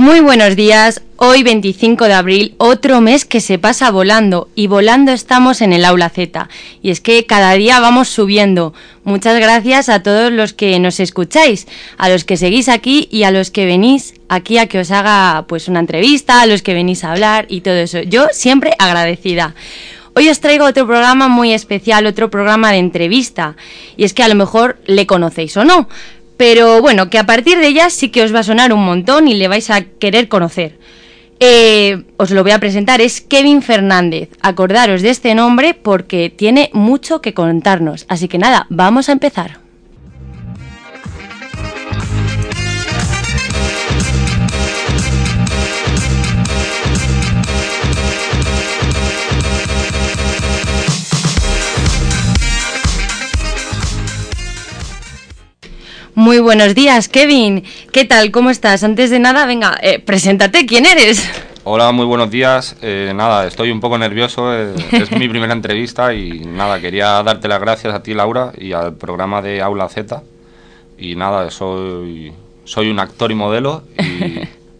Muy buenos días, hoy 25 de abril, otro mes que se pasa volando y volando estamos en el aula Z. Y es que cada día vamos subiendo. Muchas gracias a todos los que nos escucháis, a los que seguís aquí y a los que venís aquí a que os haga pues una entrevista, a los que venís a hablar y todo eso. Yo siempre agradecida. Hoy os traigo otro programa muy especial, otro programa de entrevista. Y es que a lo mejor le conocéis o no, pero bueno, que a partir de ella sí que os va a sonar un montón y le vais a querer conocer. Eh, os lo voy a presentar, es Kevin Fernández. Acordaros de este nombre porque tiene mucho que contarnos. Así que nada, vamos a empezar. Muy buenos días, Kevin. ¿Qué tal? ¿Cómo estás? Antes de nada, venga, eh, preséntate, ¿quién eres? Hola, muy buenos días. Eh, nada, estoy un poco nervioso. eh, es mi primera entrevista y nada, quería darte las gracias a ti, Laura, y al programa de Aula Z. Y nada, soy, soy un actor y modelo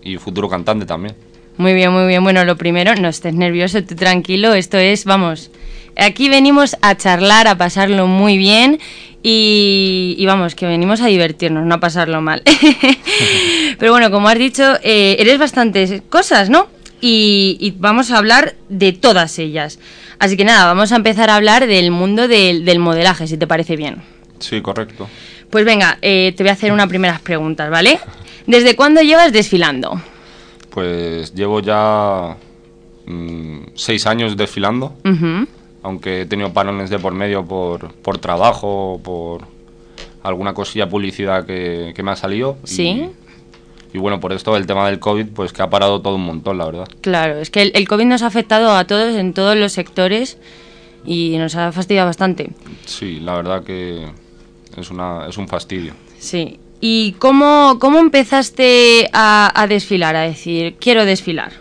y, y futuro cantante también. Muy bien, muy bien. Bueno, lo primero, no estés nervioso, tú tranquilo. Esto es, vamos, aquí venimos a charlar, a pasarlo muy bien y, y vamos, que venimos a divertirnos, no a pasarlo mal. Pero bueno, como has dicho, eh, eres bastantes cosas, ¿no? Y, y vamos a hablar de todas ellas. Así que nada, vamos a empezar a hablar del mundo del, del modelaje, si te parece bien. Sí, correcto. Pues venga, eh, te voy a hacer unas primeras preguntas, ¿vale? ¿Desde cuándo llevas desfilando? Pues llevo ya mm, seis años desfilando, Ujú. Aunque he tenido parones de por medio por, por trabajo, por alguna cosilla publicidad que, que me ha salido. y- Sí. Y, bueno, por esto el tema del COVID, pues que ha parado todo un montón, la verdad. Claro, es que el, el COVID nos ha afectado a todos en todos los sectores y nos ha fastidiado bastante. Sí, la verdad que es, una, es un fastidio. Sí. ¿Y cómo, cómo empezaste a, a desfilar? A decir, quiero desfilar.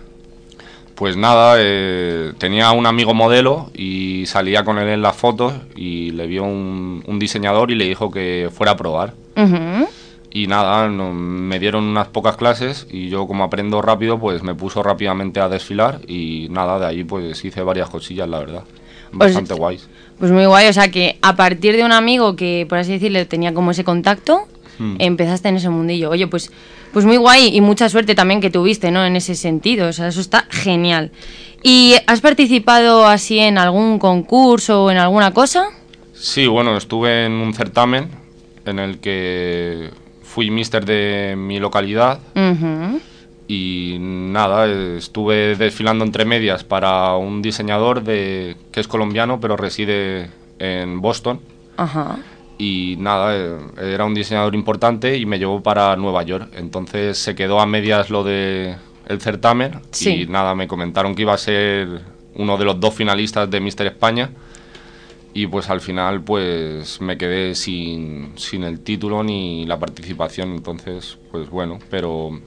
Pues nada, eh, tenía un amigo modelo y salía con él en las fotos y le vio un, un diseñador y le dijo que fuera a probar. Y nada, no- me dieron unas pocas clases y yo como aprendo rápido, pues me puso rápidamente a desfilar y nada, de ahí pues hice varias cosillas, la verdad. Bastante guays. Pues muy guay, o sea que a partir de un amigo que, por así decirlo, tenía como ese contacto, Hmm. empezaste en ese mundillo. Oye, pues, pues muy guay y mucha suerte también que tuviste, ¿no? En ese sentido, o sea, eso está genial. ¿Y has participado así en algún concurso o en alguna cosa? Sí, bueno, estuve en un certamen en el que fui mister de mi localidad y nada, estuve desfilando entre medias para un diseñador de, que es colombiano pero reside en Boston Ajá. Y nada, eh, era un diseñador importante y me llevó para Nueva York. Entonces se quedó a medias lo de el certamen Sí. y nada, me comentaron que iba a ser uno de los dos finalistas de Mister España y pues al final pues me quedé sin, sin el título ni la participación, entonces pues bueno, pero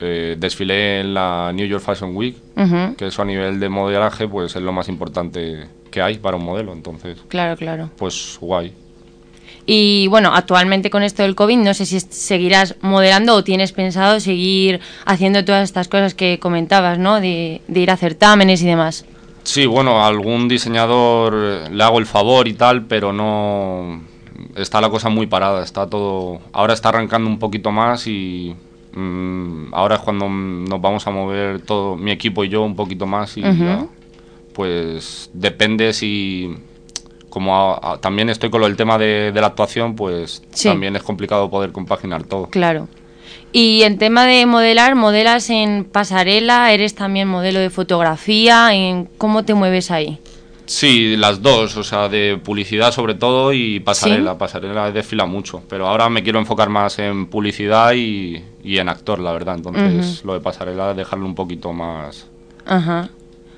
eh, desfilé en la New York Fashion Week, Ujú. que eso a nivel de modelaje pues es lo más importante que hay para un modelo, entonces Claro, claro. pues guay. Y bueno, actualmente con esto del COVID, no sé si seguirás modelando o tienes pensado seguir haciendo todas estas cosas que comentabas, ¿no? De, de ir a certámenes y demás. Sí, bueno, a algún diseñador eh, le hago el favor y tal, pero no está la cosa muy parada, está todo ahora está arrancando un poquito más y mm, ahora es cuando nos vamos a mover todo mi equipo y yo un poquito más y ya, pues depende si como a- a- también estoy con lo del tema de, de la actuación, pues Sí. también es complicado poder compaginar todo. Claro. Y en tema de modelar, ¿modelas en pasarela? ¿Eres también modelo de fotografía? ¿En ¿Cómo te mueves ahí? Sí, las dos, o sea, de publicidad sobre todo y pasarela. Pasarela desfila mucho, pero ahora me quiero enfocar más en publicidad y, y en actor, la verdad. Entonces, lo de pasarela, dejarlo un poquito más. Ajá.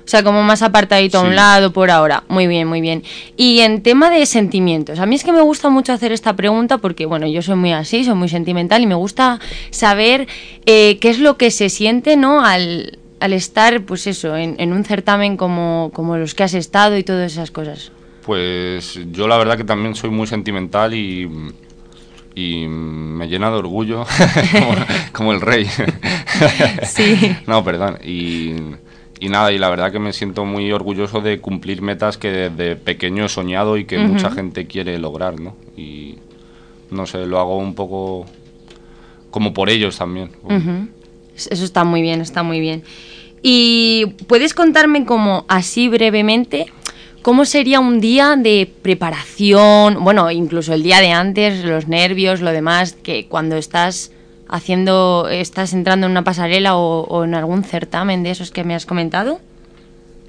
O sea, como más apartadito a un lado por ahora. Muy bien, muy bien. Y en tema de sentimientos, a mí es que me gusta mucho hacer esta pregunta porque, bueno, yo soy muy así, soy muy sentimental y me gusta saber eh, qué es lo que se siente, ¿no? Al, al estar, pues eso, en, en un certamen como, como los que has estado y todas esas cosas. Pues yo la verdad que también soy muy sentimental y, y me llena de orgullo como, el rey. sí. No, perdón. Y, y, nada, y la verdad que me siento muy orgulloso de cumplir metas que desde pequeño he soñado y que mucha gente quiere lograr, ¿no? Y no sé, lo hago un poco como por ellos también. Eso está muy bien, está muy bien. ¿Y puedes contarme como así brevemente cómo sería un día de preparación, bueno, incluso el día de antes, los nervios, lo demás, que cuando estás haciendo, estás entrando en una pasarela o, en algún certamen de esos que me has comentado?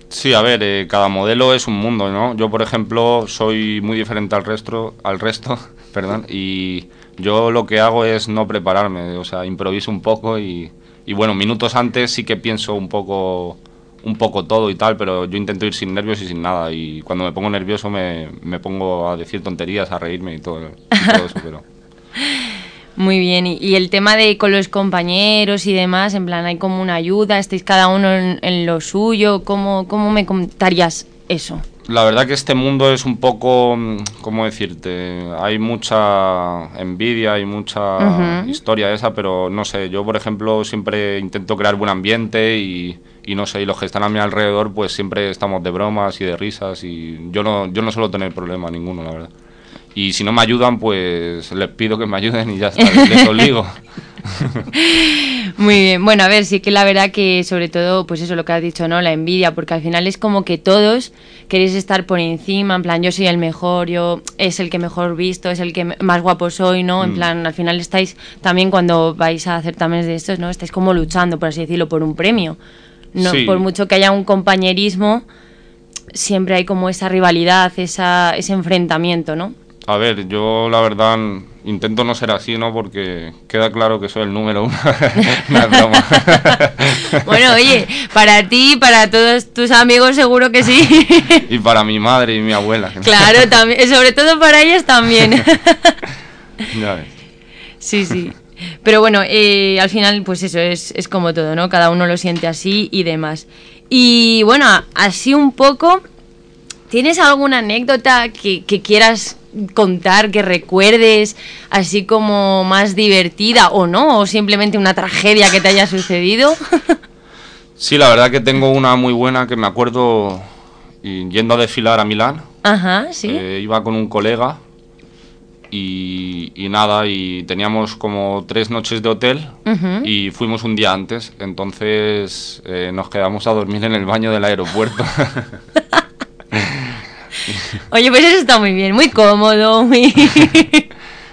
Sí, a ver, eh, cada modelo es un mundo, ¿no? Yo, por ejemplo, soy muy diferente al resto, al resto, perdón, y yo lo que hago es no prepararme, o sea, improviso un poco y, y bueno, minutos antes sí que pienso un poco un poco todo y tal, pero yo intento ir sin nervios y sin nada. Y cuando me pongo nervioso me, me pongo a decir tonterías, a reírme y todo, eso, pero... Muy bien, y, el tema de con los compañeros y demás, en plan, hay como una ayuda, estáis cada uno en, lo suyo, ¿cómo, ¿cómo me contarías eso? La verdad que este mundo es un poco, mm, ¿cómo decirte? Hay mucha envidia, hay mucha historia esa, pero no sé, yo por ejemplo siempre intento crear buen ambiente y, no sé, y los que están a mi alrededor pues siempre estamos de bromas y de risas y yo no, yo no suelo tener problema ninguno, la verdad. Y si no me ayudan, pues les pido que me ayuden y ya está, les obligo. Muy bien, bueno, a ver, sí que la verdad que sobre todo, pues eso lo que has dicho, ¿no? La envidia, porque al final es como que todos queréis estar por encima, en plan, yo soy el mejor, yo es el que mejor visto, es el que más guapo soy, ¿no? En mm. plan, al final estáis también cuando vais a hacer también de estos, ¿no? Estáis como luchando, por así decirlo, por un premio. No, por mucho que haya un compañerismo, siempre hay como esa rivalidad, esa, ese enfrentamiento, ¿no? A ver, yo la verdad intento no ser así, ¿no? Porque queda claro que soy el número uno. broma. bueno, oye, para ti, para todos tus amigos seguro que sí. y para mi madre y mi abuela. Claro, también, sobre todo para ellas también. ya ves. Sí, sí. Pero bueno, eh, al final, pues eso, es, es como todo, ¿no? Cada uno lo siente así y demás. Y bueno, así un poco, ¿tienes alguna anécdota que, que quieras contar, que recuerdes, así como más divertida o no, o simplemente una tragedia que te haya sucedido? sí, la verdad que tengo una muy buena que me acuerdo yendo a desfilar a Milán. Ajá, sí. Eh, iba con un colega y, nada, y teníamos como tres noches de hotel y fuimos un día antes, entonces eh, nos quedamos a dormir en el baño del aeropuerto. Oye, pues eso está muy bien, muy cómodo, muy...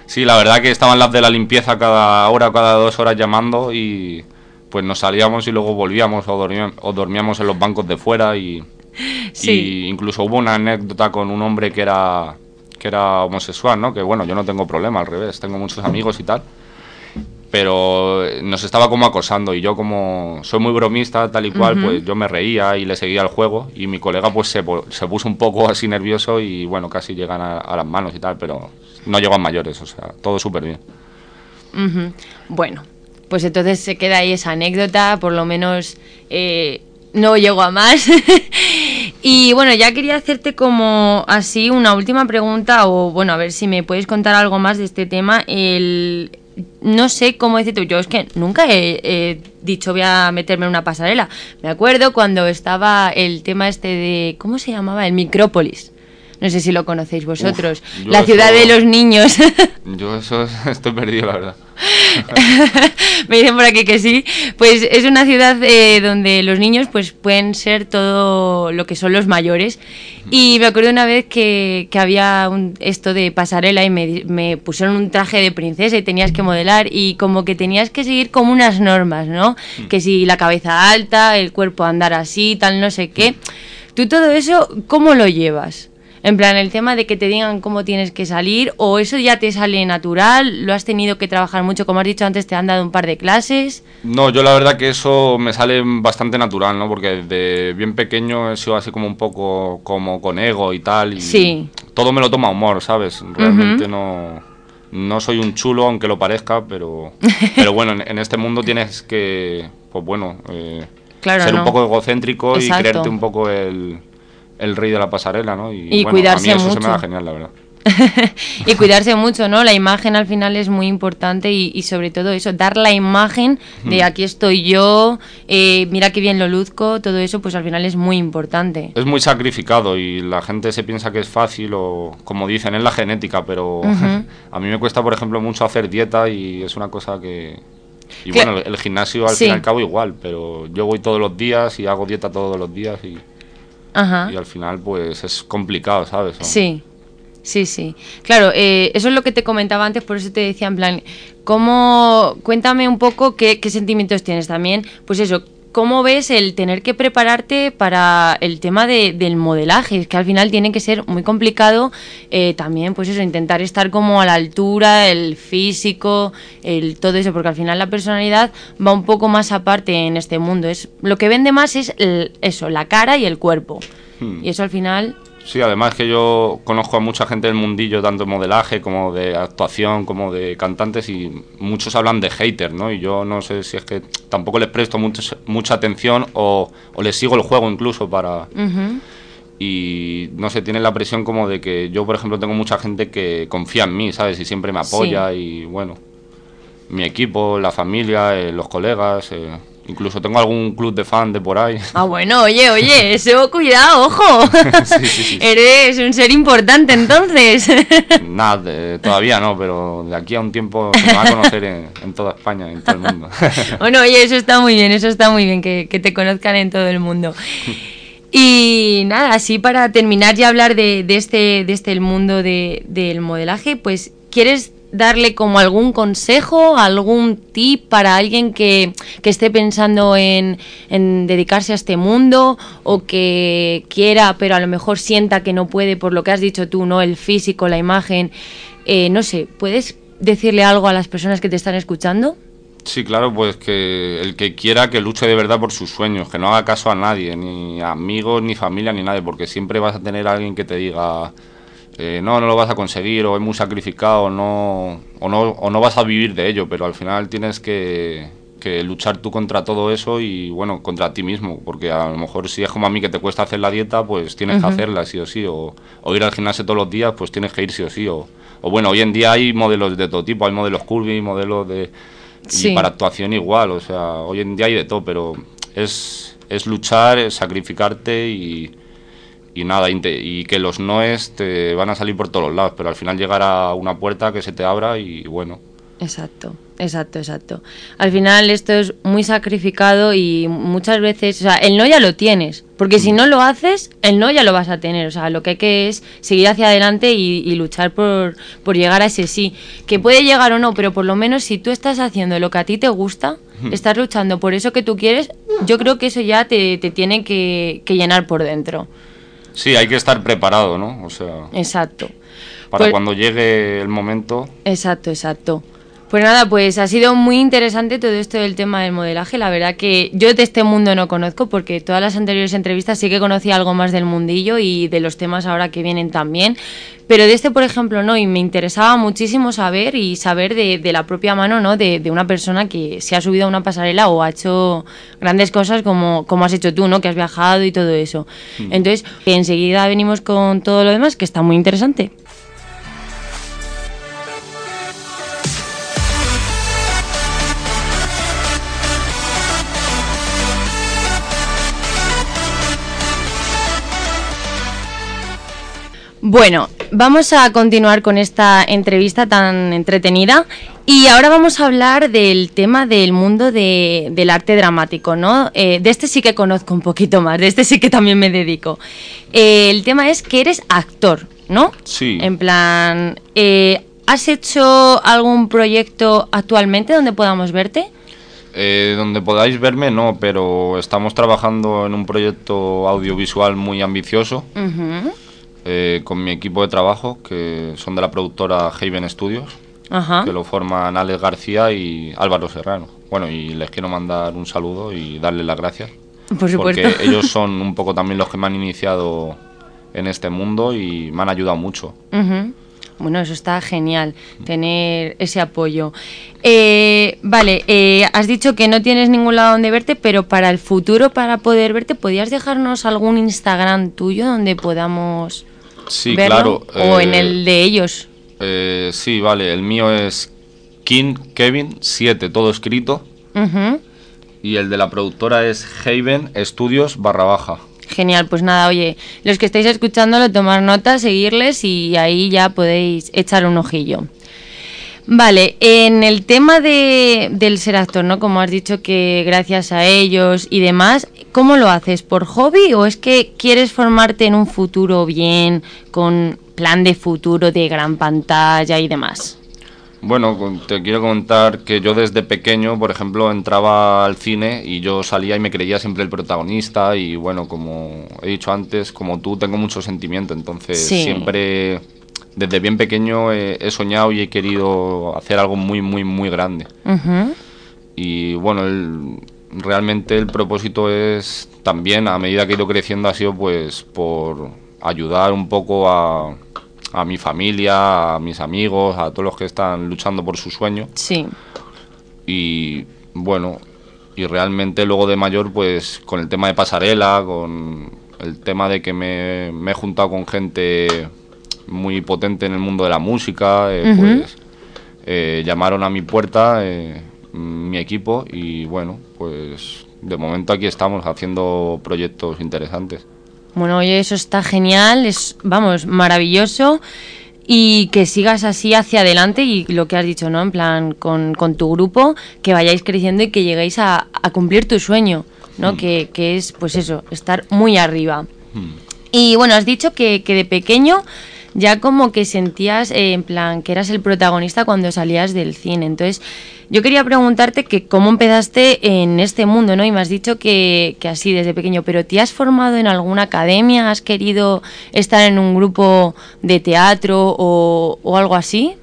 Sí, la verdad que estaban las de la limpieza cada hora o cada dos horas llamando y pues nos salíamos y luego volvíamos o, dormíamos, en los bancos de fuera y, sí. incluso hubo una anécdota con un hombre que era que era homosexual, ¿no? Que bueno, yo no tengo problema, al revés, tengo muchos amigos y tal pero nos estaba como acosando y yo como soy muy bromista tal y cual, pues yo me reía y le seguía el juego y mi colega pues se, se puso un poco así nervioso y bueno, casi llegan a, las manos y tal, pero no llegan mayores, o sea, todo súper bien. Bueno, pues entonces se queda ahí esa anécdota, por lo menos eh, no llego a más. y bueno, ya quería hacerte como así una última pregunta o bueno, a ver si me puedes contar algo más de este tema. El, no sé cómo decirte, yo es que nunca he, dicho voy a meterme en una pasarela. Me acuerdo cuando estaba el tema este de, ¿cómo se llamaba? El Micrópolis. No sé si lo conocéis vosotros. la ciudad de los niños. yo eso estoy perdido, la verdad. Me dicen por aquí que sí. Pues es una ciudad eh, donde los niños pues pueden ser todo lo que son los mayores. Y me acuerdo una vez que, que había un, esto de pasarela y me, me, pusieron un traje de princesa y tenías que modelar y como que tenías que seguir como unas normas, ¿no? Mm. Que si la cabeza alta, el cuerpo andar así, tal, no sé qué. ¿Tú todo eso cómo lo llevas? En plan, el tema de que te digan cómo tienes que salir, o eso ya te sale natural, lo has tenido que trabajar mucho, como has dicho antes, te han dado un par de clases. No, yo la verdad que eso me sale bastante natural, ¿no? Porque desde bien pequeño he sido así como un poco como con ego y tal. Y sí. Todo me lo toma humor, ¿sabes? Realmente no no soy un chulo, aunque lo parezca, pero, pero bueno, en, este mundo tienes que, pues bueno, eh, ser un poco egocéntrico y creerte un poco el, el rey de la pasarela, ¿no? Y, cuidarse a mí eso se me da genial, la verdad. y cuidarse mucho, ¿no? La imagen al final es muy importante y, sobre todo eso, dar la imagen de aquí estoy yo, eh, mira qué bien lo luzco, todo eso pues al final es muy importante. Es muy sacrificado y la gente se piensa que es fácil o como dicen, es la genética, pero a mí me cuesta por ejemplo mucho hacer dieta y es una cosa que... Y bueno, el gimnasio al fin y al cabo igual, pero yo voy todos los días y hago dieta todos los días y... Y al final, pues es complicado, ¿sabes? Sí. Sí, sí. Claro, eh, eso es lo que te comentaba antes, por eso te decía en plan, ¿cómo, cuéntame un poco qué, sentimientos tienes también? Pues eso, ¿cómo ves el tener que prepararte para el tema del modelaje? que al final tiene que ser muy complicado eh, también, pues eso, intentar estar como a la altura, el físico, el todo eso, porque al final la personalidad va un poco más aparte en este mundo. Es Lo que vende más es eso, la cara y el cuerpo. Hmm. Y eso al final Sí, además que yo conozco a mucha gente del mundillo, tanto de modelaje como de actuación, como de cantantes, y muchos hablan de hater, ¿no? Y yo no sé si es que tampoco les presto mucho, mucha atención o, les sigo el juego incluso para... Y no sé, tienen la presión como de que yo, por ejemplo, tengo mucha gente que confía en mí, ¿sabes? Y siempre me apoya y bueno, mi equipo, la familia, eh, los colegas... Eh, Incluso tengo algún club de fan de por ahí. Ah, bueno, oye, oye, eso, cuidado, ojo. Eres un ser importante entonces. Nada, todavía no, pero de aquí a un tiempo se me va a conocer en, toda España, en todo el mundo. bueno, oye, eso está muy bien, eso está muy bien, que, te conozcan en todo el mundo. Y nada, así para terminar y hablar de, este, de este el mundo del modelaje, pues, ¿quieres darle como algún consejo, algún tip para alguien que, esté pensando en, dedicarse a este mundo o que quiera, pero a lo mejor sienta que no puede por lo que has dicho tú, ¿no? El físico, la imagen. Eh, no sé, ¿puedes decirle algo a las personas que te están escuchando? Sí, claro, pues que el que quiera que luche de verdad por sus sueños, que no haga caso a nadie, ni amigos, ni familia, ni nadie, porque siempre vas a tener a alguien que te diga, eh, no, no lo vas a conseguir o es muy sacrificado no, o, no, o no vas a vivir de ello, pero al final tienes que, luchar tú contra todo eso y bueno, contra ti mismo, porque a lo mejor si es como a mí que te cuesta hacer la dieta, pues tienes que hacerla sí o sí, o, ir al gimnasio todos los días, pues tienes que ir sí o sí, o, bueno, hoy en día hay modelos de todo tipo, hay modelos curvy, modelos de... Y para actuación igual, o sea, hoy en día hay de todo, pero es, es luchar, es sacrificarte y y nada, y que los noes te van a salir por todos los lados, pero al final llegar a una puerta que se te abra y bueno. Exacto, exacto, exacto. Al final esto es muy sacrificado y muchas veces, o sea, el no ya lo tienes, porque si mm. no lo haces, el no ya lo vas a tener, o sea, lo que hay que es seguir hacia adelante y, luchar por, por, llegar a ese sí, que puede llegar o no, pero por lo menos si tú estás haciendo lo que a ti te gusta, estás luchando por eso que tú quieres, yo creo que eso ya te, te tiene que, que llenar por dentro. Sí, hay que estar preparado, ¿no? O sea. Exacto. Para pues cuando llegue el momento. Exacto, exacto. Pues nada, pues ha sido muy interesante todo esto del tema del modelaje. La verdad que yo de este mundo no conozco porque todas las anteriores entrevistas sí que conocía algo más del mundillo y de los temas ahora que vienen también. Pero de este, por ejemplo, no, y me interesaba muchísimo saber y saber de, la propia mano, ¿no? De, una persona que se ha subido a una pasarela o ha hecho grandes cosas como, como has hecho tú, ¿no? Que has viajado y todo eso. Mm. Entonces, enseguida venimos con todo lo demás, que está muy interesante. Bueno, vamos a continuar con esta entrevista tan entretenida y ahora vamos a hablar del tema del mundo del arte dramático, ¿no? Eh, de este sí que conozco un poquito más, de este sí que también me dedico. Eh, el tema es que eres actor, ¿no? Sí. En plan, eh, ¿has hecho algún proyecto actualmente donde podamos verte? donde podáis verme, no, pero estamos trabajando en un proyecto audiovisual muy ambicioso. Eh, con mi equipo de trabajo, que son de la productora Haven Studios, que lo forman Alex García y Álvaro Serrano. Bueno, y les quiero mandar un saludo y darles las gracias. Por supuesto. Porque ellos son un poco también los que me han iniciado en este mundo y me han ayudado mucho. Bueno, eso está genial, tener ese apoyo. Eh, vale, eh, has dicho que no tienes ningún lado donde verte, pero para el futuro, para poder verte, ¿podrías dejarnos algún Instagram tuyo donde podamos Sí, verlo, claro. o en eh, el de ellos. eh, sí, vale. El mío es King Kevin 7, todo escrito. Y el de la productora es Haven Studios barra baja. Genial, pues nada, oye, los que estáis escuchándolo, tomar nota, seguirles y ahí ya podéis echar un ojillo. Vale, en el tema de, del ser actor, ¿no? Como has dicho que gracias a ellos y demás, ¿cómo lo haces? ¿Por hobby o es que quieres formarte en un futuro bien, con plan de futuro de gran pantalla y demás? Bueno, te quiero comentar que yo desde pequeño, por ejemplo, entraba al cine y yo salía y me creía siempre el protagonista y bueno, como he dicho antes, como tú, tengo mucho sentimiento, entonces Sí. siempre, desde bien pequeño he, he soñado y he querido hacer algo muy, muy, muy grande. Y bueno, el- realmente el propósito es también, a medida que he ido creciendo, ha sido pues por ayudar un poco a, a mi familia, a mis amigos, a todos los que están luchando por su sueño. Sí, Y bueno, y realmente luego de mayor, pues con el tema de pasarela, con el tema de que me, me he juntado con gente muy potente en el mundo de la música, eh, pues eh, llamaron a mi puerta eh, mi equipo y bueno, pues de momento aquí estamos haciendo proyectos interesantes. Bueno, oye, eso está genial, es, vamos, maravilloso y que sigas así hacia adelante y lo que has dicho, ¿no? En plan, con, con tu grupo, que vayáis creciendo y que lleguéis a, a cumplir tu sueño, ¿no? Que, que es, pues eso, estar muy arriba. Y bueno, has dicho que, que de pequeño ya como que sentías eh, en plan que eras el protagonista cuando salías del cine. Entonces, yo quería preguntarte que cómo empezaste en este mundo, ¿no? Y me has dicho que, que así desde pequeño, pero ¿te has formado en alguna academia? ¿Has querido estar en un grupo de teatro o, o algo así?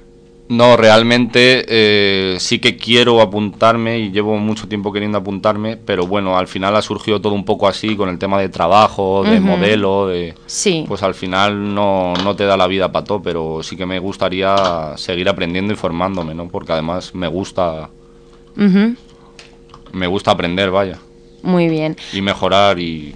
No, realmente eh, sí que quiero apuntarme y llevo mucho tiempo queriendo apuntarme, pero bueno, al final ha surgido todo un poco así con el tema de trabajo, de modelo, de... Sí. Pues al final no, no te da la vida para todo, pero sí que me gustaría seguir aprendiendo y formándome, ¿no? Porque además me gusta, me gusta aprender, vaya, Muy bien. y mejorar y...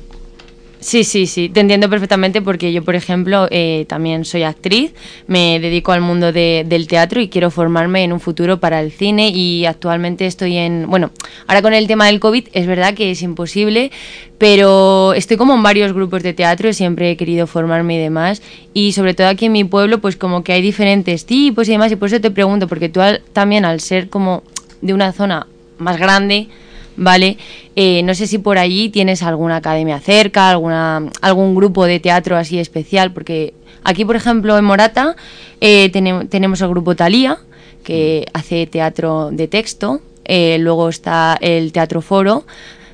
Sí, sí, sí, te entiendo perfectamente porque yo, por ejemplo, eh, también soy actriz, me dedico al mundo de- del teatro y quiero formarme en un futuro para el cine y actualmente estoy en, bueno, ahora con el tema del COVID es verdad que es imposible, pero estoy como en varios grupos de teatro, siempre he querido formarme y demás y sobre todo aquí en mi pueblo pues como que hay diferentes tipos y demás y por eso te pregunto, porque tú también al ser como de una zona más grande, ¿vale? Eh, no sé si por allí tienes alguna academia cerca, alguna, algún grupo de teatro así especial, porque aquí, por ejemplo, en Morata eh, tenem- tenemos el grupo Talía, que hace teatro de texto, eh, luego está el Teatro Foro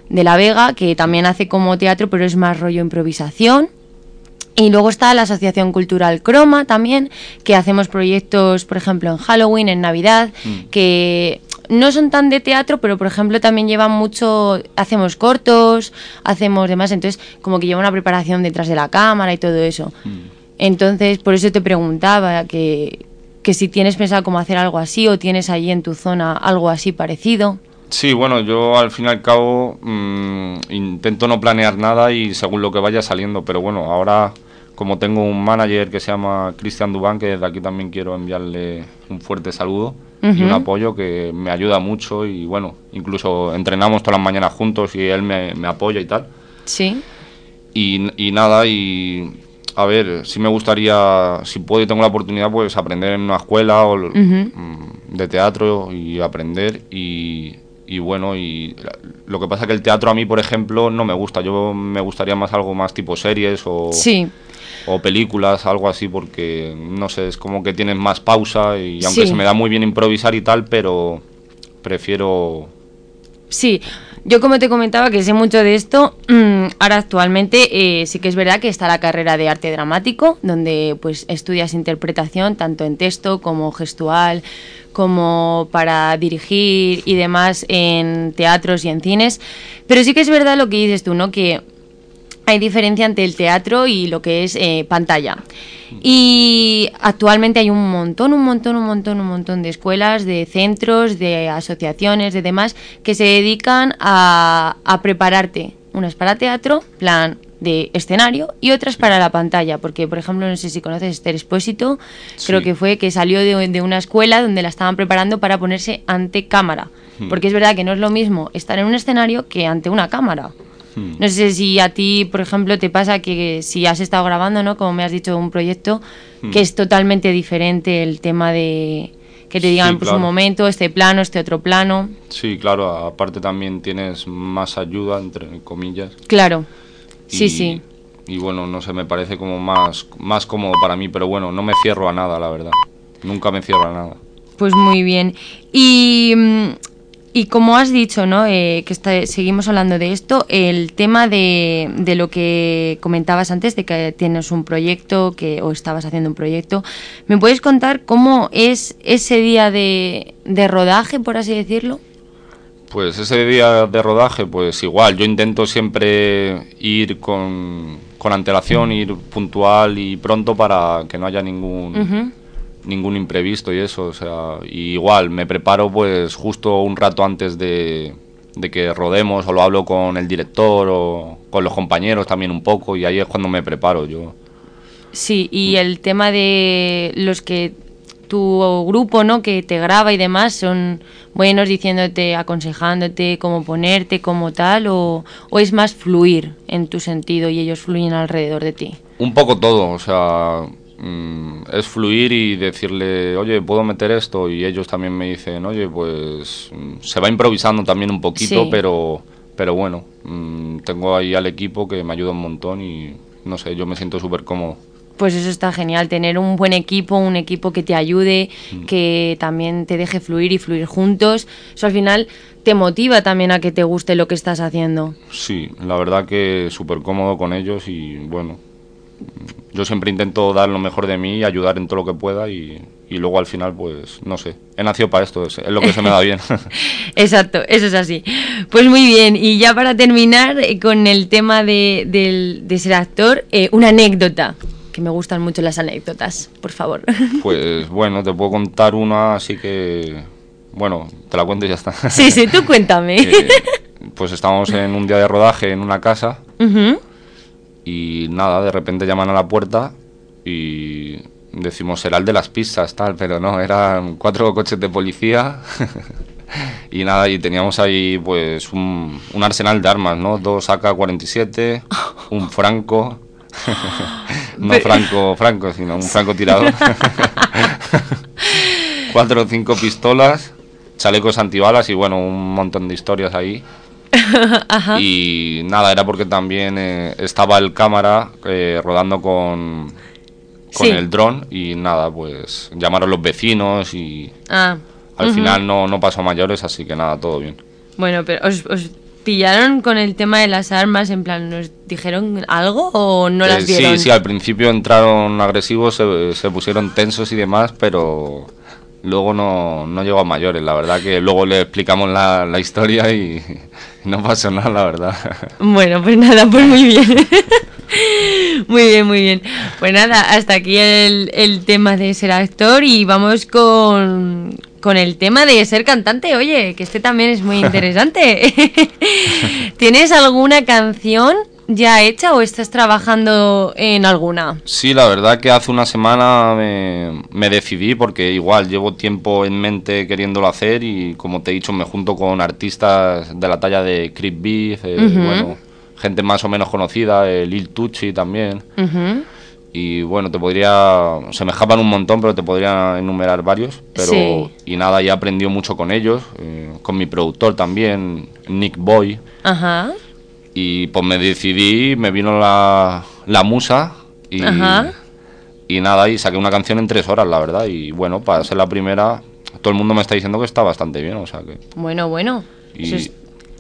de La Vega, que también hace como teatro, pero es más rollo improvisación. Y luego está la Asociación Cultural Croma también, que hacemos proyectos, por ejemplo, en Halloween, en Navidad, que no son tan de teatro, pero por ejemplo también llevan mucho, hacemos cortos, hacemos demás, entonces como que lleva una preparación detrás de la cámara y todo eso. Entonces, por eso te preguntaba que, que si tienes pensado cómo hacer algo así o tienes allí en tu zona algo así parecido. Sí, bueno, yo al fin y al cabo mm, intento no planear nada y según lo que vaya saliendo, pero bueno, ahora como tengo un manager que se llama Cristian Dubán, que desde aquí también quiero enviarle un fuerte saludo y un apoyo que me ayuda mucho y bueno, incluso entrenamos todas las mañanas juntos y él me, me apoya y tal. Sí. Y, y nada, y a ver, si me gustaría, si puedo y tengo la oportunidad, pues aprender en una escuela o, mm, de teatro y aprender. Y, y bueno, y lo que pasa que el teatro a mí, por ejemplo, no me gusta. Yo me gustaría más algo más tipo series o, Sí. o películas, algo así, porque no sé, es como que tienes más pausa y aunque Sí. se me da muy bien improvisar y tal, pero prefiero Sí, yo como te comentaba que sé mucho de esto, mm, ahora actualmente eh, sí que es verdad que está la carrera de arte dramático, donde pues estudias interpretación tanto en texto como gestual, como para dirigir y demás en teatros y en cines, pero sí que es verdad lo que dices tú, ¿no? Que hay diferencia entre el teatro y lo que es eh, pantalla. Y actualmente hay un montón, un montón, un montón, un montón de escuelas, de centros, de asociaciones, de demás, que se dedican a, a prepararte. Unas para teatro, plan de escenario y otras para la pantalla, porque por ejemplo, no sé si conoces Esther Expósito, creo que fue que salió de, de una escuela donde la estaban preparando para ponerse ante cámara, Hmm. porque es verdad que no es lo mismo estar en un escenario que ante una cámara. Hmm. No sé si a ti, por ejemplo, te pasa que si has estado grabando, ¿no? Como me has dicho, un proyecto, Hmm. que es totalmente diferente el tema de que te digan Sí, pues claro. un momento, este plano, este otro plano. Sí, claro, aparte también tienes más ayuda, entre comillas. Claro. Sí, y- sí. Y bueno, no sé, me parece como más, más cómodo para mí, pero bueno, no me cierro a nada, la verdad. Nunca me cierro a nada. Pues muy bien. Y, mm, y como has dicho, ¿no? Eh, que está- seguimos hablando de esto, el tema de, de lo que comentabas antes, de que tienes un proyecto que, o estabas haciendo un proyecto, ¿me puedes contar cómo es ese día de, de rodaje, por así decirlo? Pues ese día de rodaje, pues igual, yo intento siempre ir con, con antelación, ir puntual y pronto para que no haya ningún, ningún imprevisto y eso, o sea, y igual me preparo pues justo un rato antes de, de que rodemos o lo hablo con el director o con los compañeros también un poco y ahí es cuando me preparo yo. Sí, y el tema de los que tu grupo, ¿no? Que te graba y demás son buenos diciéndote, aconsejándote cómo ponerte, cómo tal, o, o es más fluir en tu sentido y ellos fluyen alrededor de ti. Un poco todo, o sea, mm, es fluir y decirle, oye, ¿puedo meter esto? Y ellos también me dicen, oye, pues mm, se va improvisando también un poquito, Sí. pero, pero bueno, mm, tengo ahí al equipo que me ayuda un montón y no sé, yo me siento súper cómodo. Pues eso está genial, tener un buen equipo, un equipo que te ayude, que también te deje fluir y fluir juntos. Eso al final te motiva también a que te guste lo que estás haciendo. Sí, la verdad que súper cómodo con ellos y bueno, mm, yo siempre intento dar lo mejor de mí y ayudar en todo lo que pueda y, y luego al final pues no sé, he nacido para esto, es, es lo que se me da bien. Exacto, eso es así. Pues muy bien, y ya para terminar eh, con el tema de, del- de ser actor, eh, una anécdota, que me gustan mucho las anécdotas, por favor. Pues bueno, te puedo contar una, así que bueno, te la cuento y ya está. Sí, sí, tú cuéntame. Que, pues estábamos en un día de rodaje en una casa y nada, de repente llaman a la puerta y decimos, será el de las pistas, tal, pero no, eran cuatro coches de policía y nada, y teníamos ahí pues un, un arsenal de armas, ¿no? Dos AK-47, un franco, no franco, franco, sino un francotirador, cuatro o cinco pistolas, chalecos antibalas y bueno, un montón de historias ahí. Ajá. Y nada, era porque también eh, estaba el cámara eh, rodando con, con Sí. el dron y nada, pues llamaron los vecinos y Ah, al final no, no pasó a mayores, así que nada, todo bien. Bueno, pero ¿os, os pillaron con el tema de las armas? En plan, ¿nos dijeron algo o no las Eh, vieron? sí, sí, al principio entraron agresivos, se, se pusieron tensos y demás, pero luego no, no llegó a mayores. La verdad que luego le explicamos la, la historia y no pasó nada, la verdad. Bueno, pues nada, pues muy bien. muy bien, muy bien. Pues nada, hasta aquí el, el tema de ser actor y vamos con, con el tema de ser cantante. Oye, que este también es muy interesante. ¿Tienes alguna canción ya hecha o estás trabajando en alguna? Sí, la verdad que hace una semana me, me decidí porque igual llevo tiempo en mente queriéndolo hacer y como te he dicho me junto con artistas de la talla de Chris Beef, eh, bueno, gente más o menos conocida, eh, Lil Tucci también. Y bueno, te podría, se me escapan un montón, pero te podría enumerar varios. Pero, Sí. y nada, ya he aprendido mucho con ellos, eh, con mi productor también, Nick Boy. Ajá. Y pues me decidí, me vino la, la musa y, Ajá. y nada, y saqué una canción en tres horas, la verdad. Y bueno, para ser la primera, todo el mundo me está diciendo que está bastante bien, o sea que... Bueno, bueno. Y Eso, es-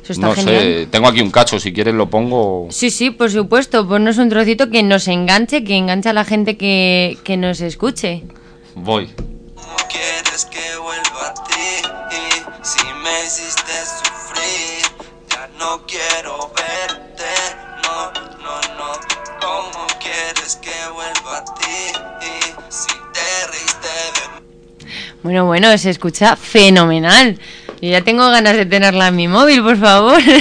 eso está no genial. sé, tengo aquí un cacho, si quieres lo pongo... Sí, sí, por supuesto. Ponnos un trocito que nos enganche, que enganche a la gente que, que nos escuche. Voy. ¿Cómo quieres que vuelva a ti? Si me hiciste sufrir, ya no quiero verte. No, no, no. ¿Cómo quieres que vuelva a ti? Si te reíste de mí. Bueno, bueno, se escucha fenomenal. Yo ya tengo ganas de tenerla en mi móvil, por favor.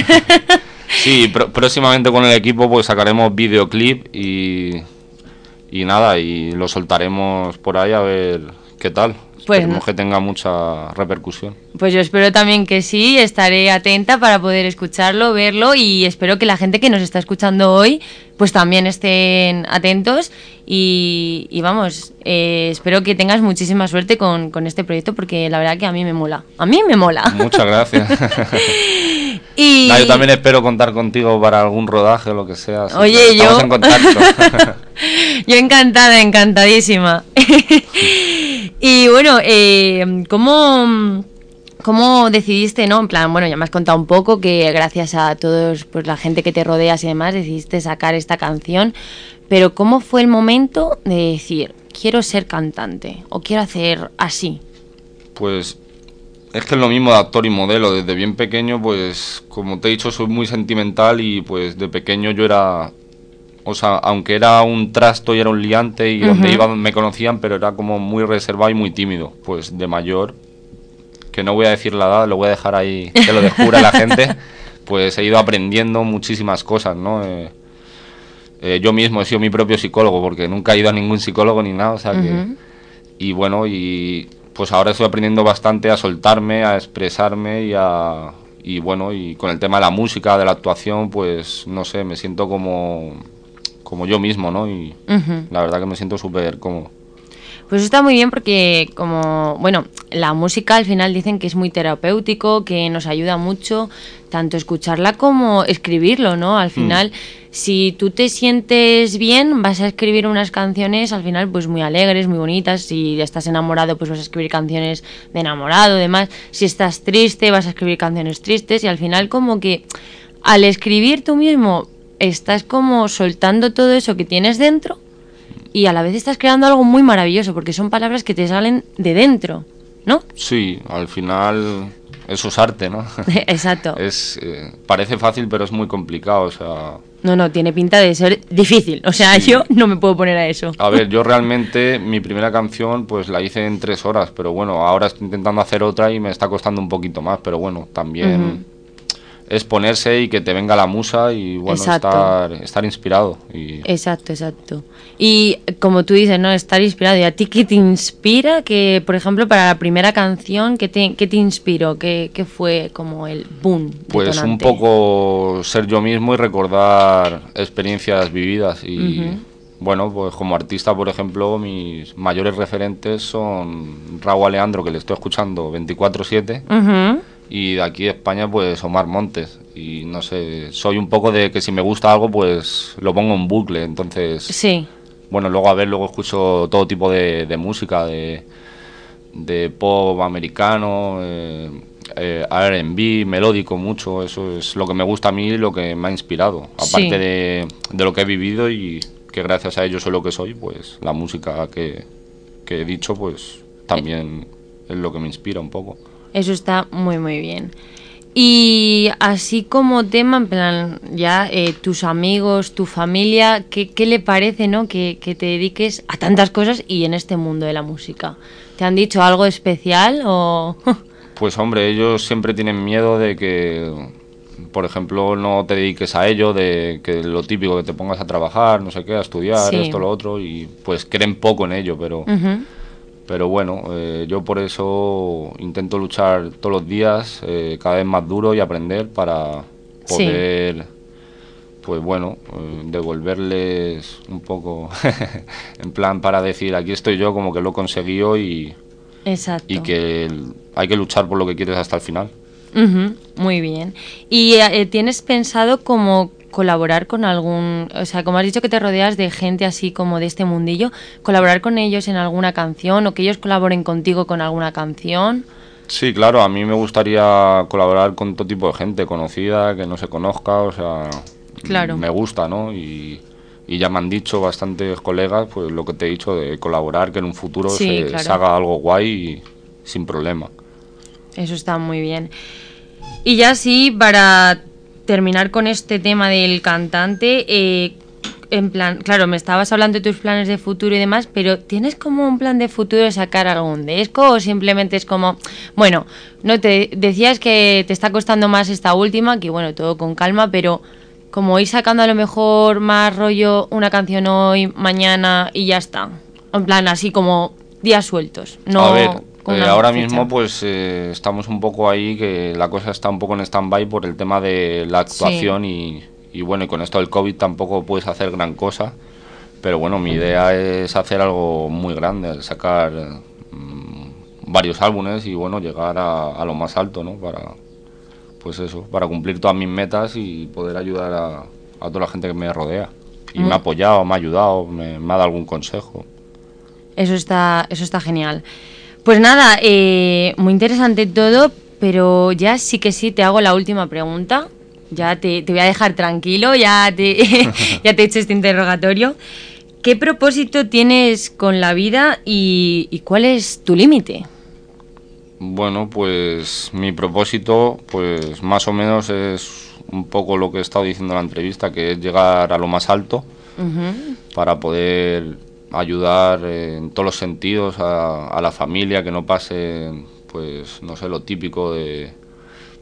Sí, pr- próximamente con el equipo pues sacaremos videoclip y, y nada, y lo soltaremos por ahí a ver qué tal. Pues Esperemos no- que tenga mucha repercusión. Pues yo espero también que sí, estaré atenta para poder escucharlo, verlo y espero que la gente que nos está escuchando hoy pues también estén atentos y, y vamos, eh, espero que tengas muchísima suerte con, con este proyecto porque la verdad que a mí me mola, a mí me mola. Muchas gracias. y... Yo también espero contar contigo para algún rodaje o lo que sea. Oye, que estamos yo- en contacto. Yo encantada, encantadísima. y bueno, eh, ¿cómo, ¿cómo decidiste, no? En plan, bueno, ya me has contado un poco que gracias a todos, pues la gente que te rodeas y demás, decidiste sacar esta canción. Pero ¿cómo fue el momento de decir, quiero ser cantante o quiero hacer así? Pues es que es lo mismo de actor y modelo. Desde bien pequeño, pues como te he dicho, soy muy sentimental y pues de pequeño yo era... O sea, aunque era un trasto y era un liante y donde iba me conocían, pero era como muy reservado y muy tímido. Pues de mayor, que no voy a decir la edad, lo voy a dejar ahí, que lo descubra la gente, pues he ido aprendiendo muchísimas cosas, ¿no? Eh, eh, yo mismo he sido mi propio psicólogo porque nunca he ido a ningún psicólogo ni nada, o sea que... Y bueno, y pues ahora estoy aprendiendo bastante a soltarme, a expresarme y a... Y bueno, y con el tema de la música, de la actuación, pues no sé, me siento como, como yo mismo, ¿no? Y la verdad que me siento súper cómodo. Pues está muy bien porque como, bueno, la música al final dicen que es muy terapéutico, que nos ayuda mucho, tanto escucharla como escribirlo, ¿no? Al final, si tú te sientes bien, vas a escribir unas canciones al final pues muy alegres, muy bonitas. Si estás enamorado, pues vas a escribir canciones de enamorado, demás. Si estás triste, vas a escribir canciones tristes y al final como que al escribir tú mismo estás como soltando todo eso que tienes dentro y a la vez estás creando algo muy maravilloso porque son palabras que te salen de dentro, ¿no? Sí, al final eso es arte, ¿no? Exacto. es, eh, parece fácil, pero es muy complicado, o sea... No, no, tiene pinta de ser difícil. O sea, Sí. yo no me puedo poner a eso. A ver, yo realmente mi primera canción pues la hice en tres horas, pero bueno, ahora estoy intentando hacer otra y me está costando un poquito más, pero bueno, también es ponerse y que te venga la musa y bueno, estar, estar inspirado. Y Exacto, exacto. Y como tú dices, ¿no? Estar inspirado. ¿Y a ti qué te inspira? Que, por ejemplo, para la primera canción, ¿qué te, qué te inspiró? ¿Qué, qué fue como el boom? pues un poco ser yo mismo y recordar experiencias vividas y bueno, pues como artista, por ejemplo, mis mayores referentes son Raúl Alejandro, que le estoy escuchando 24/7. Ujú. Y de aquí de España, pues Omar Montes. Y no sé, soy un poco de que si me gusta algo, pues lo pongo en bucle. Entonces, Sí. bueno, luego a ver, luego escucho todo tipo de, de música, de, de pop americano, eh, eh, RB, melódico mucho. Eso es lo que me gusta a mí y lo que me ha inspirado. Sí. Aparte de, de lo que he vivido y que gracias a ello soy lo que soy, pues la música que, que he dicho, pues también es lo que me inspira un poco. Eso está muy, muy bien. Y así como tema, en plan, ya eh, tus amigos, tu familia, ¿qué, qué le parece, no? Que, que te dediques a tantas cosas y en este mundo de la música. ¿Te han dicho algo especial o...? Pues hombre, ellos siempre tienen miedo de que, por ejemplo, no te dediques a ello, de que lo típico que te pongas a trabajar, no sé qué, a estudiar, Sí. esto, lo otro, y pues creen poco en ello, pero. Pero bueno, eh, yo por eso intento luchar todos los días, eh, cada vez más duro y aprender para Sí. poder, pues bueno, eh, devolverles un poco, en plan para decir, aquí estoy yo, como que lo he conseguido y, Exacto. y que hay que luchar por lo que quieres hasta el final. Muy bien. ¿Y eh, tienes pensado como colaborar con algún, o sea, como has dicho que te rodeas de gente así como de este mundillo, colaborar con ellos en alguna canción o que ellos colaboren contigo con alguna canción? Sí, claro, a mí me gustaría colaborar con todo tipo de gente conocida, que no se conozca, o sea, Claro. me gusta, ¿no? Y, y ya me han dicho bastantes colegas, pues lo que te he dicho, de colaborar, que en un futuro Sí, se, claro. se haga algo guay y sin problema. Eso está muy bien. Y ya sí, para terminar con este tema del cantante, eh, en plan, claro, me estabas hablando de tus planes de futuro y demás, pero ¿tienes como un plan de futuro de sacar algún disco o simplemente es como, bueno, no te decías que te está costando más esta última, que bueno, todo con calma, pero como ir sacando a lo mejor más rollo una canción hoy, mañana y ya está. En plan, así como días sueltos. No eh, ahora mismo pues eh, estamos un poco ahí, que la cosa está un poco en stand-by por el tema de la actuación y, y bueno, y con esto del COVID tampoco puedes hacer gran cosa. Pero bueno, mi idea es hacer algo muy grande, sacar mm, varios álbumes y bueno, llegar a, a lo más alto, ¿no? Para, pues eso, para cumplir todas mis metas y poder ayudar a, a toda la gente que me rodea. Y me ha apoyado, me ha ayudado, me, me ha dado algún consejo. Eso está, eso está genial. Pues nada, eh, muy interesante todo, pero ya sí que sí te hago la última pregunta. Ya te, te voy a dejar tranquilo, ya te, ya te he hecho este interrogatorio. ¿Qué propósito tienes con la vida y, y cuál es tu límite? Bueno, pues mi propósito, pues más o menos es un poco lo que he estado diciendo en la entrevista, que es llegar a lo más alto para poder ayudar en todos los sentidos a, a la familia, que no pase, pues, no sé, lo típico de,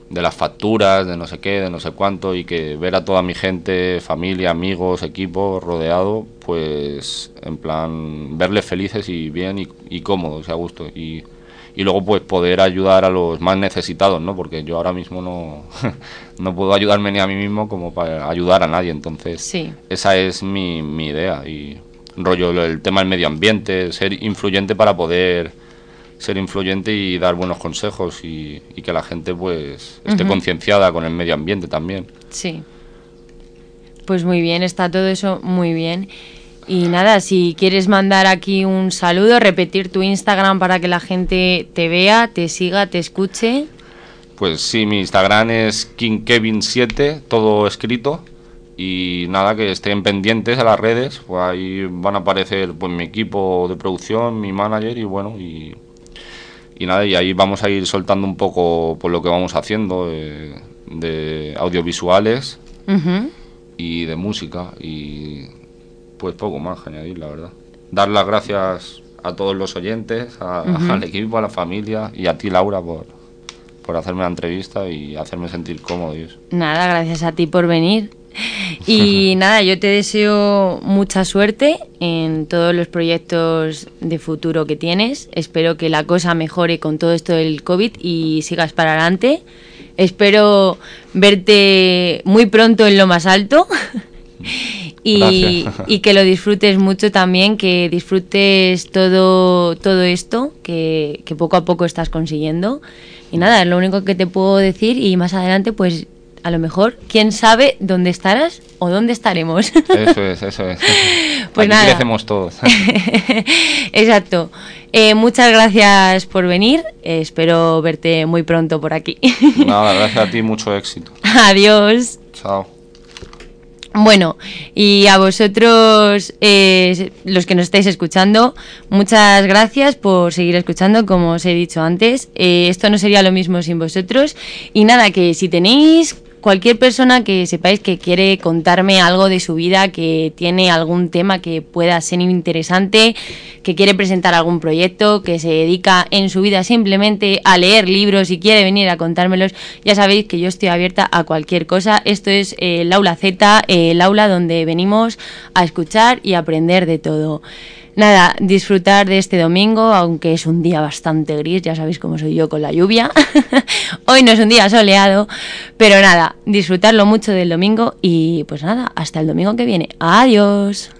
de las facturas, de no sé qué, de no sé cuánto, y que ver a toda mi gente, familia, amigos, equipo rodeado, pues, en plan, verles felices y bien y, y cómodos y a gusto. Y, y luego, pues, poder ayudar a los más necesitados, ¿no? Porque yo ahora mismo no, no puedo ayudarme ni a mí mismo como para ayudar a nadie, entonces Sí. esa es mi, mi idea y rollo el tema del medio ambiente, ser influyente para poder ser influyente y dar buenos consejos y, y que la gente pues esté concienciada con el medio ambiente también. Sí. Pues muy bien, está todo eso muy bien. Y nada, si quieres mandar aquí un saludo, repetir tu Instagram para que la gente te vea, te siga, te escuche. Pues sí, mi Instagram es KingKevin7, todo escrito. Y nada, que estén pendientes a las redes, pues ahí van a aparecer pues mi equipo de producción, mi manager y bueno, y, y nada, y ahí vamos a ir soltando un poco por lo que vamos haciendo eh, de audiovisuales y de música y pues poco más añadir, la verdad. Dar las gracias a todos los oyentes, a- al equipo, a la familia y a ti, Laura, por, por hacerme la entrevista y hacerme sentir cómodo. Nada, gracias a ti por venir. Y nada, yo te deseo mucha suerte en todos los proyectos de futuro que tienes. Espero que la cosa mejore con todo esto del COVID y sigas para adelante. Espero verte muy pronto en lo más alto. Y, que lo disfrutes mucho también, que disfrutes todo, todo esto que, que poco a poco estás consiguiendo. Y nada, es lo único que te puedo decir y más adelante pues a lo mejor, quién sabe dónde estarás o dónde estaremos. Eso es, eso es. Pues Aquí nada. crecemos todos. Exacto. Eh, muchas gracias por venir. Eh, espero verte muy pronto por aquí. Nada, gracias a ti, mucho éxito. Adiós. Chao. Bueno, y a vosotros, eh, los que nos estáis escuchando, muchas gracias por seguir escuchando, como os he dicho antes. Eh, esto no sería lo mismo sin vosotros. Y nada, que si tenéis cualquier persona que sepáis que quiere contarme algo de su vida, que tiene algún tema que pueda ser interesante, que quiere presentar algún proyecto, que se dedica en su vida simplemente a leer libros y quiere venir a contármelos, ya sabéis que yo estoy abierta a cualquier cosa. Esto es eh, el aula Z, el aula donde venimos a escuchar y aprender de todo. Nada, disfrutar de este domingo, aunque es un día bastante gris, ya sabéis cómo soy yo con la lluvia. Hoy no es un día soleado, pero nada, disfrutarlo mucho del domingo y pues nada, hasta el domingo que viene. Adiós.